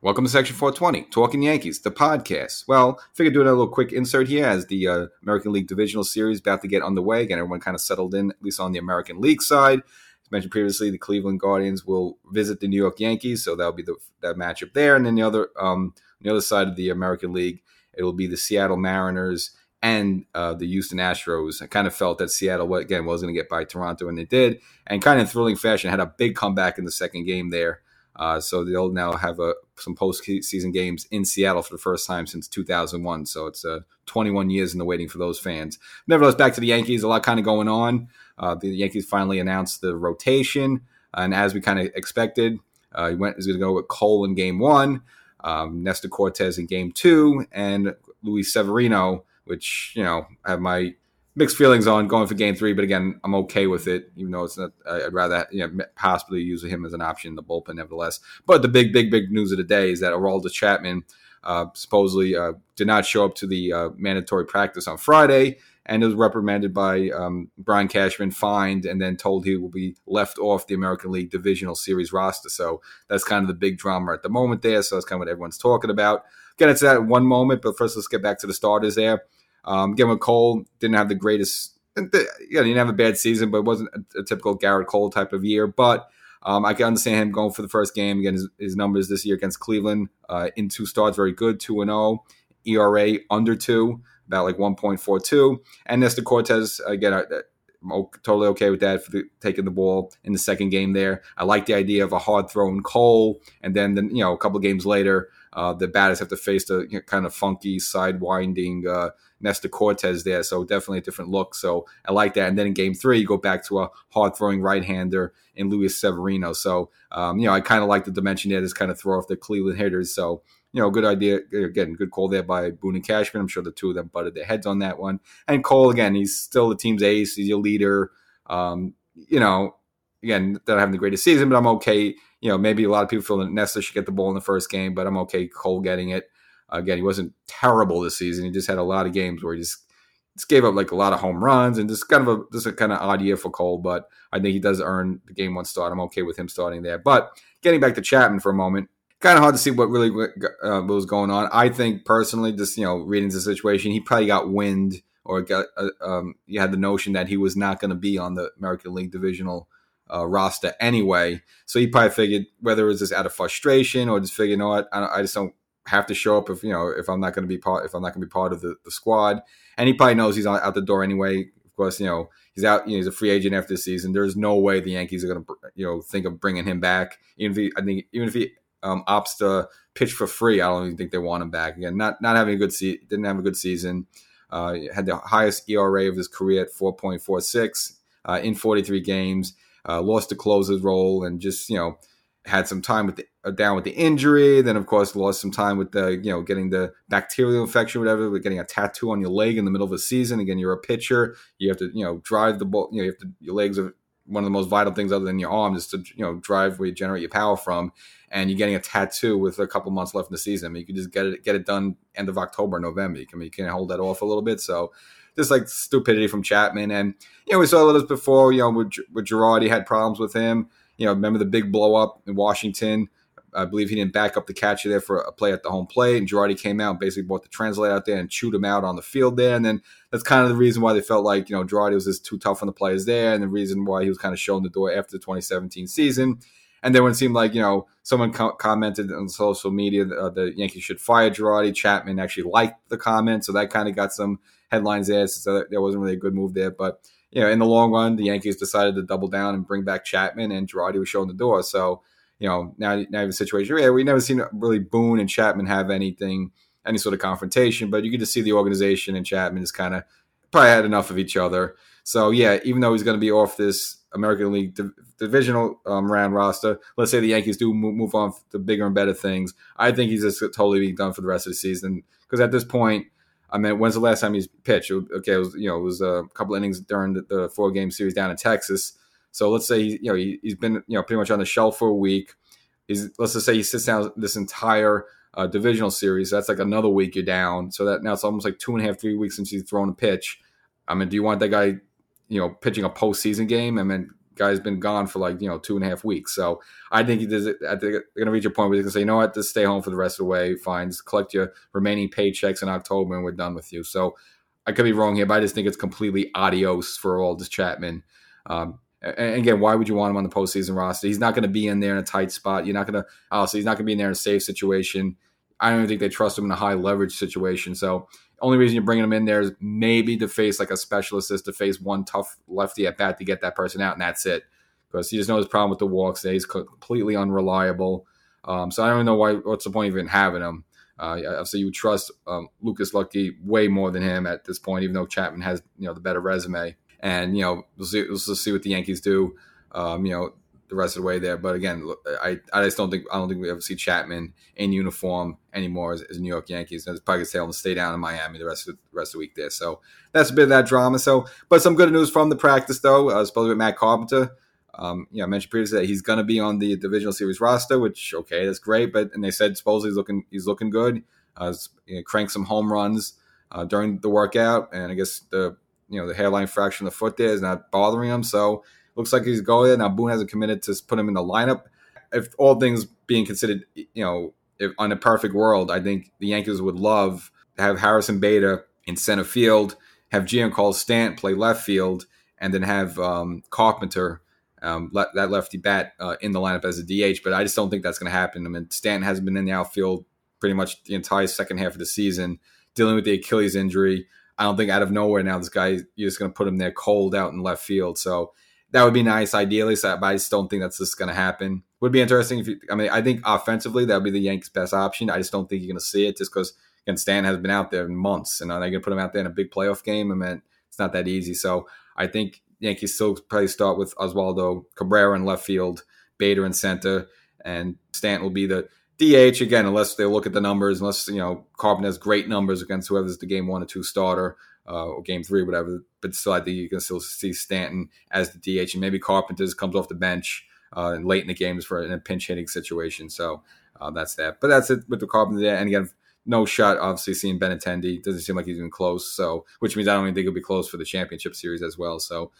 Welcome to Section 420, Talking Yankees, the podcast. Well, figured doing a little quick insert here as the uh, American League Divisional Series about to get underway. Again, everyone kind of settled in, at least on the American League side. As mentioned previously, the Cleveland Guardians will visit the New York Yankees, so that'll be the that matchup there. And then the other, um, the other side of the American League, it will be the Seattle Mariners and uh, the Houston Astros. I kind of felt that Seattle again was going to get by Toronto, and they did, and kind of thrilling fashion had a big comeback in the second game there. Uh, so they'll now have a, some postseason games in Seattle for the first time since 2001. So it's uh, 21 years in the waiting for those fans. Nevertheless, back to the Yankees, a lot kind of going on. Uh, the Yankees finally announced the rotation, and as we kind of expected, uh, he went is going to go with Cole in Game One, um, Nestor Cortes in Game Two, and Luis Severino which you know have my mixed feelings on going for game three, but again, I'm okay with it, even though it's not. I'd rather you know possibly use him as an option in the bullpen, nevertheless. But the big, big, big news of the day is that Aroldis Chapman uh, supposedly uh, did not show up to the uh, mandatory practice on Friday, and was reprimanded by um, Brian Cashman, fined, and then told he will be left off the American League Divisional Series roster. So that's kind of the big drama at the moment there. So that's kind of what everyone's talking about. Get into that one moment, but first let's get back to the starters there. Um, again, with Cole, didn't have the greatest, yeah, he didn't have a bad season, but it wasn't a, a typical Gerrit Cole type of year. But um, I can understand him going for the first game. Again, his, his numbers this year against Cleveland uh, in two starts, very good, 2 and 0, ERA under 2, about like 1.42. And Nestor Cortes, again, I, I'm totally okay with that for the, taking the ball in the second game there. I like the idea of a hard thrown Cole, and then, then you know, a couple games later, uh, the batters have to face the you know, kind of funky, side winding uh, Nestor Cortes there. So definitely a different look. So I like that. And then in game three, you go back to a hard throwing right hander in Luis Severino. So, um, you know, I kind of like the dimension there kind of throw off the Cleveland hitters. So, you know, good idea. Again, good call there by Boone and Cashman. I'm sure the two of them butted their heads on that one. And Cole, again, he's still the team's ace. He's your leader. Um, you know, again, not having the greatest season, but I'm okay. You know, maybe a lot of people feel that Nestor should get the ball in the first game, but I'm okay Cole getting it. Again, he wasn't terrible this season. He just had a lot of games where he just just gave up like a lot of home runs and just kind of a just a kind of odd year for Cole. But I think he does earn the game one start. I'm okay with him starting there. But getting back to Chapman for a moment, kind of hard to see what really uh, was going on. I think personally, just you know, reading the situation, he probably got wind or got uh, um, you had the notion that he was not going to be on the American League divisional uh, roster anyway. So he probably figured whether it was just out of frustration or just figured, you know what, I, I just don't have to show up if you know if I'm not going to be part if I'm not going to be part of the, the squad. And he probably knows he's out the door anyway. Of course, you know he's out. You know, he's a free agent after the season. There's no way the Yankees are going to you know think of bringing him back. Even if he, I think even if he um, opts to pitch for free, I don't even think they want him back again. Not not having a good season, didn't have a good season. Uh, had the highest ERA of his career at 4.46 uh, in 43 games. Uh, lost the closer's role and just you know had some time with the, uh, down with the injury. Then, of course, lost some time with the you know getting the bacterial infection, whatever. With getting a tattoo on your leg in the middle of a season. Again, you're a pitcher. You have to you know drive the ball. You know, you have to, your legs are one of the most vital things other than your arm is to you know drive where you generate your power from. And you're getting a tattoo with a couple months left in the season. I mean, you can just get it get it done end of October, November. You can you can hold that off a little bit. So just like stupidity from Chapman. And you know, we saw this before. You know, with, with Girardi had problems with him. You know, remember the big blow up in Washington. I believe he didn't back up the catcher there for a play at the home plate, and Girardi came out and basically brought the translate out there and chewed him out on the field there. And then that's kind of the reason why they felt like you know Girardi was just too tough on the players there, and the reason why he was kind of shown the door after the 2017 season. And then when it seemed like you know someone co- commented on social media that uh, the Yankees should fire Girardi, Chapman actually liked the comment, so that kind of got some headlines there. So there wasn't really a good move there, but you know, in the long run, the Yankees decided to double down and bring back Chapman, and Girardi was showing the door. So, you know, now now you have a situation where yeah, we never seen really Boone and Chapman have anything, any sort of confrontation, but you can just see the organization and Chapman is kind of probably had enough of each other. So, yeah, even though he's going to be off this American League div- divisional um, round roster, let's say the Yankees do move, move on to bigger and better things, I think he's just totally being done for the rest of the season because at this point, I mean, when's the last time he's pitched? Okay, it was you know it was a couple innings during the, the four game series down in Texas. So let's say he, you know he, has been you know pretty much on the shelf for a week. He's let's just say he sits down this entire uh, divisional series. That's like another week you're down. So that now it's almost like two and a half, three weeks since he's thrown a pitch. I mean, do you want that guy, you know, pitching a postseason game? I mean, Guy's been gone for like you know two and a half weeks. So I think he does it. I think they're going to reach a point where he's going to say, you know what, just stay home for the rest of the way. Fine, just collect your remaining paychecks in October, and we're done with you. So I could be wrong here, but I just think it's completely adios for Aroldis Chapman. Um, and again, why would you want him on the postseason roster? He's not going to be in there in a tight spot. You're not going to, obviously, he's not going to be in there in a safe situation. I don't even think they trust him in a high leverage situation. So, only reason you're bringing him in there is maybe to face like a specialist is to face one tough lefty at bat to get that person out, and that's it. Because he just knows his problem with the walks. He's completely unreliable. Um, so I don't know why. What's the point of even having him? Uh, obviously, you trust um, Lucas Luetge way more than him at this point, even though Chapman has you know the better resume and you know we'll see, we'll see what the Yankees do. Um, you know the rest of the way there, but again, I, I just don't think I don't think we ever see Chapman in uniform anymore as, as New York Yankees. And it's probably gonna to stay down in Miami the rest of the rest of the week there. So that's a bit of that drama. So, but some good news from the practice though. Uh, supposedly with Matt Carpenter. Um, you know, I mentioned previously that he's going to be on the divisional series roster, which okay, that's great. But and they said supposedly he's looking he's looking good. Uh, you know, crank some home runs uh, during the workout, and I guess the you know the hairline fracture in the foot there is not bothering him. So looks like he's going now. Boone hasn't committed to put him in the lineup. If all things being considered, you know, if on a perfect world, I think the Yankees would love to have Harrison Bader in center field, have Giancarlo Stanton play left field, and then have um, Carpenter. Um, that lefty bat uh, in the lineup as a DH, but I just don't think that's going to happen. I mean, Stanton hasn't been in the outfield pretty much the entire second half of the season, dealing with the Achilles injury. I don't think out of nowhere now this guy you're just going to put him there cold out in left field. So that would be nice, ideally. So, but I just don't think that's just going to happen. Would be interesting if you. I mean, I think offensively that would be the Yankees' best option. I just don't think you're going to see it just because again Stan has been out there months, and are they going to put him out there in a big playoff game? I mean, it's not that easy. So I think Yankees still probably start with Oswaldo Cabrera in left field, Bader in center, and Stanton will be the DH again, unless they look at the numbers, unless you know Carpenter has great numbers against whoever's the game one or two starter uh, or game three, whatever. But still, I think you can still see Stanton as the DH, and maybe Carpenter's comes off the bench uh, late in the games for in a pinch hitting situation. So uh, that's that. But that's it with the Carpenter there. And again, no shot. Obviously, seeing Benintendi doesn't seem like he's even close. So which means I don't even think he'll be close for the championship series as well. So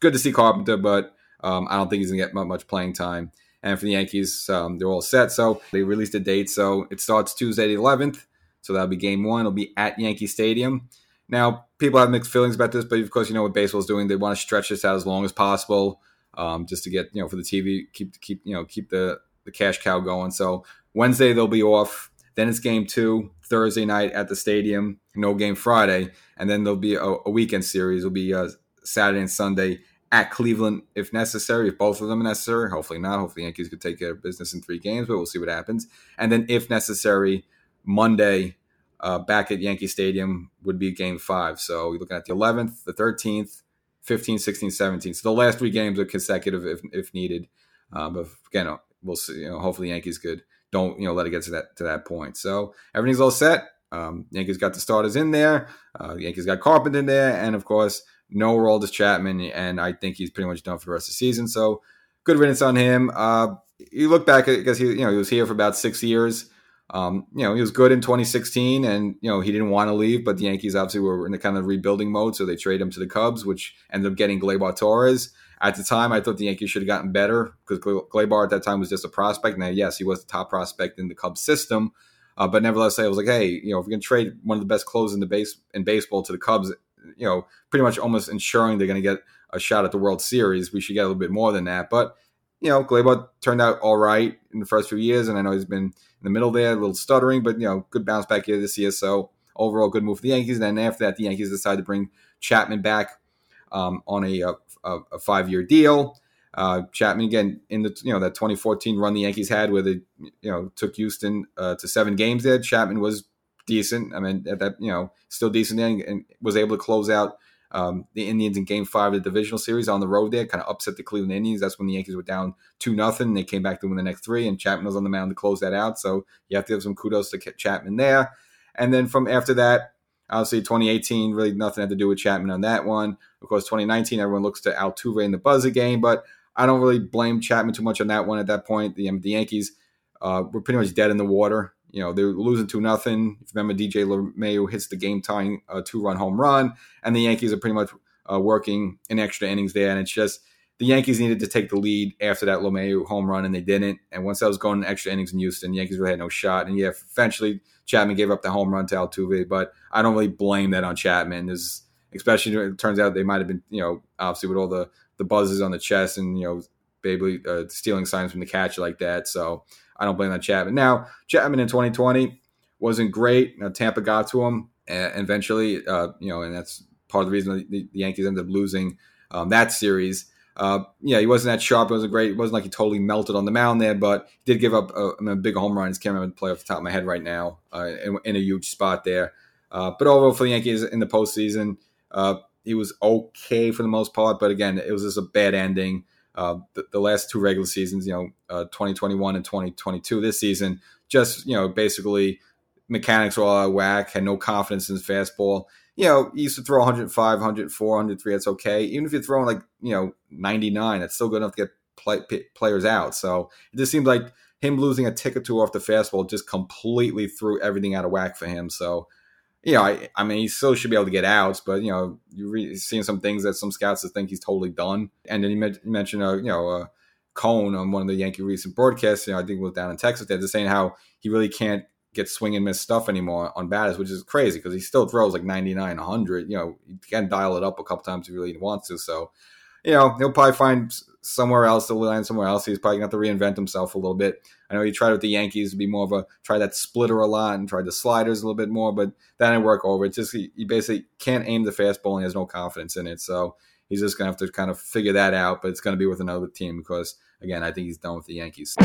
good to see Carpenter, but um, I don't think he's gonna get much playing time. And for the Yankees, um, they're all set. So they released a date. So it starts Tuesday the 11th. So that'll be game one. It'll be at Yankee Stadium. Now, people have mixed feelings about this, but of course, you know what baseball's doing. They want to stretch this out as long as possible, um, just to get you know for the TV, keep keep you know keep the the cash cow going. So Wednesday they'll be off. Then it's game two Thursday night at the stadium. No game Friday, and then there'll be a, a weekend series. It'll be uh, Saturday and Sunday at Cleveland if necessary, if both of them are necessary. Hopefully not. Hopefully Yankees could take care of business in three games, but we'll see what happens. And then if necessary, Monday uh, back at Yankee Stadium would be game five. So you're looking at the 11th, the 13th, 15, 16, 17. So the last three games are consecutive if, if needed. Um, but again, we'll see. You know, hopefully Yankees could don't you know let it get to that to that point. So everything's all set. Um, Yankees got the starters in there. Uh, Yankees got Carpenter in there, and of course no Aroldis Chapman, and I think he's pretty much done for the rest of the season. So good riddance on him. Uh, you look back, guess he, you know, he was here for about six years. Um, you know, he was good in 2016, and you know he didn't want to leave, but the Yankees obviously were in the kind of rebuilding mode, so they trade him to the Cubs, which ended up getting Gleyber Torres. At the time, I thought the Yankees should have gotten better because Gleyber at that time was just a prospect. Now, yes, he was the top prospect in the Cubs system, uh, but nevertheless, I was like, hey, you know, if we can trade one of the best closers in the base in baseball to the Cubs, you know, pretty much almost ensuring they're going to get a shot at the World Series. We should get a little bit more than that. But, you know, Gleyber turned out all right in the first few years. And I know he's been in the middle there, a little stuttering, but, you know, good bounce back here this year. So overall, good move for the Yankees. And then after that, the Yankees decided to bring Chapman back um, on a, a, a five year deal. Uh, Chapman again in the you know that 2014 run the Yankees had where they you know took Houston uh, to seven games there. Chapman was decent. I mean, that you know, still decent and, and was able to close out um, the Indians in Game Five of the divisional series on the road. There, kind of upset the Cleveland Indians. That's when the Yankees were down two nothing. They came back to win the next three, and Chapman was on the mound to close that out. So you have to give some kudos to Chapman there. And then from after that, obviously 2018 really nothing had to do with Chapman on that one. Of course, 2019 everyone looks to Altuve in the buzzer game, but I don't really blame Chapman too much on that one at that point. The, the Yankees uh, were pretty much dead in the water you know, they're losing two nothing. If you remember, DJ LeMahieu hits the game tying uh, two run home run, and the Yankees are pretty much uh, working in extra innings there. And it's just the Yankees needed to take the lead after that LeMahieu home run, and they didn't. And once I was going to extra innings in Houston, the Yankees really had no shot. And yeah, eventually Chapman gave up the home run to Altuve, but I don't really blame that on Chapman. There's, especially it turns out they might have been, you know, obviously with all the the buzzes on the chest and you know, basically uh, stealing signs from the catcher like that. So I don't blame that Chapman. Now Chapman in 2020 wasn't great. You know, Tampa got to him and eventually, uh, you know, and that's part of the reason the, the Yankees ended up losing um, that series. Uh, yeah, he wasn't that sharp. It wasn't great. It wasn't like he totally melted on the mound there, but he did give up a, a big home run. I can't remember the play off the top of my head right now uh, in, in, a huge spot there. Uh, but overall for the Yankees in the postseason, uh, he was okay for the most part. But again, it was just a bad ending. Uh, the, the, last two regular seasons, you know, uh, 2021 and 2022, this season, just, you know, basically mechanics were all out of whack, had no confidence in his fastball you know, he used to throw 105, 104, 103. That's okay. Even if you're throwing like, you know, 99, that's still good enough to get play, players out. So it just seems like him losing a tick or two off the fastball just completely threw everything out of whack for him. So, you know, I, I mean, he still should be able to get outs, but, you know, you're seeing some things that some scouts think he's totally done. And then you mentioned, uh, you know, uh, Cone on one of the Yankee recent broadcasts, you know, I think it was down in Texas, they're just saying how he really can't get swing and miss stuff anymore on batters, which is crazy because he still throws like 99, 100. You know, he can dial it up a couple times if he really wants to. So, you know, he'll probably find somewhere else to land somewhere else. He's probably going to have to reinvent himself a little bit. I know he tried with the Yankees to be more of a try that splitter a lot and tried the sliders a little bit more, but that didn't work over. It's just he, he basically can't aim the fastball and he has no confidence in it. So he's just going to have to kind of figure that out, but it's going to be with another team because, again, I think he's done with the Yankees.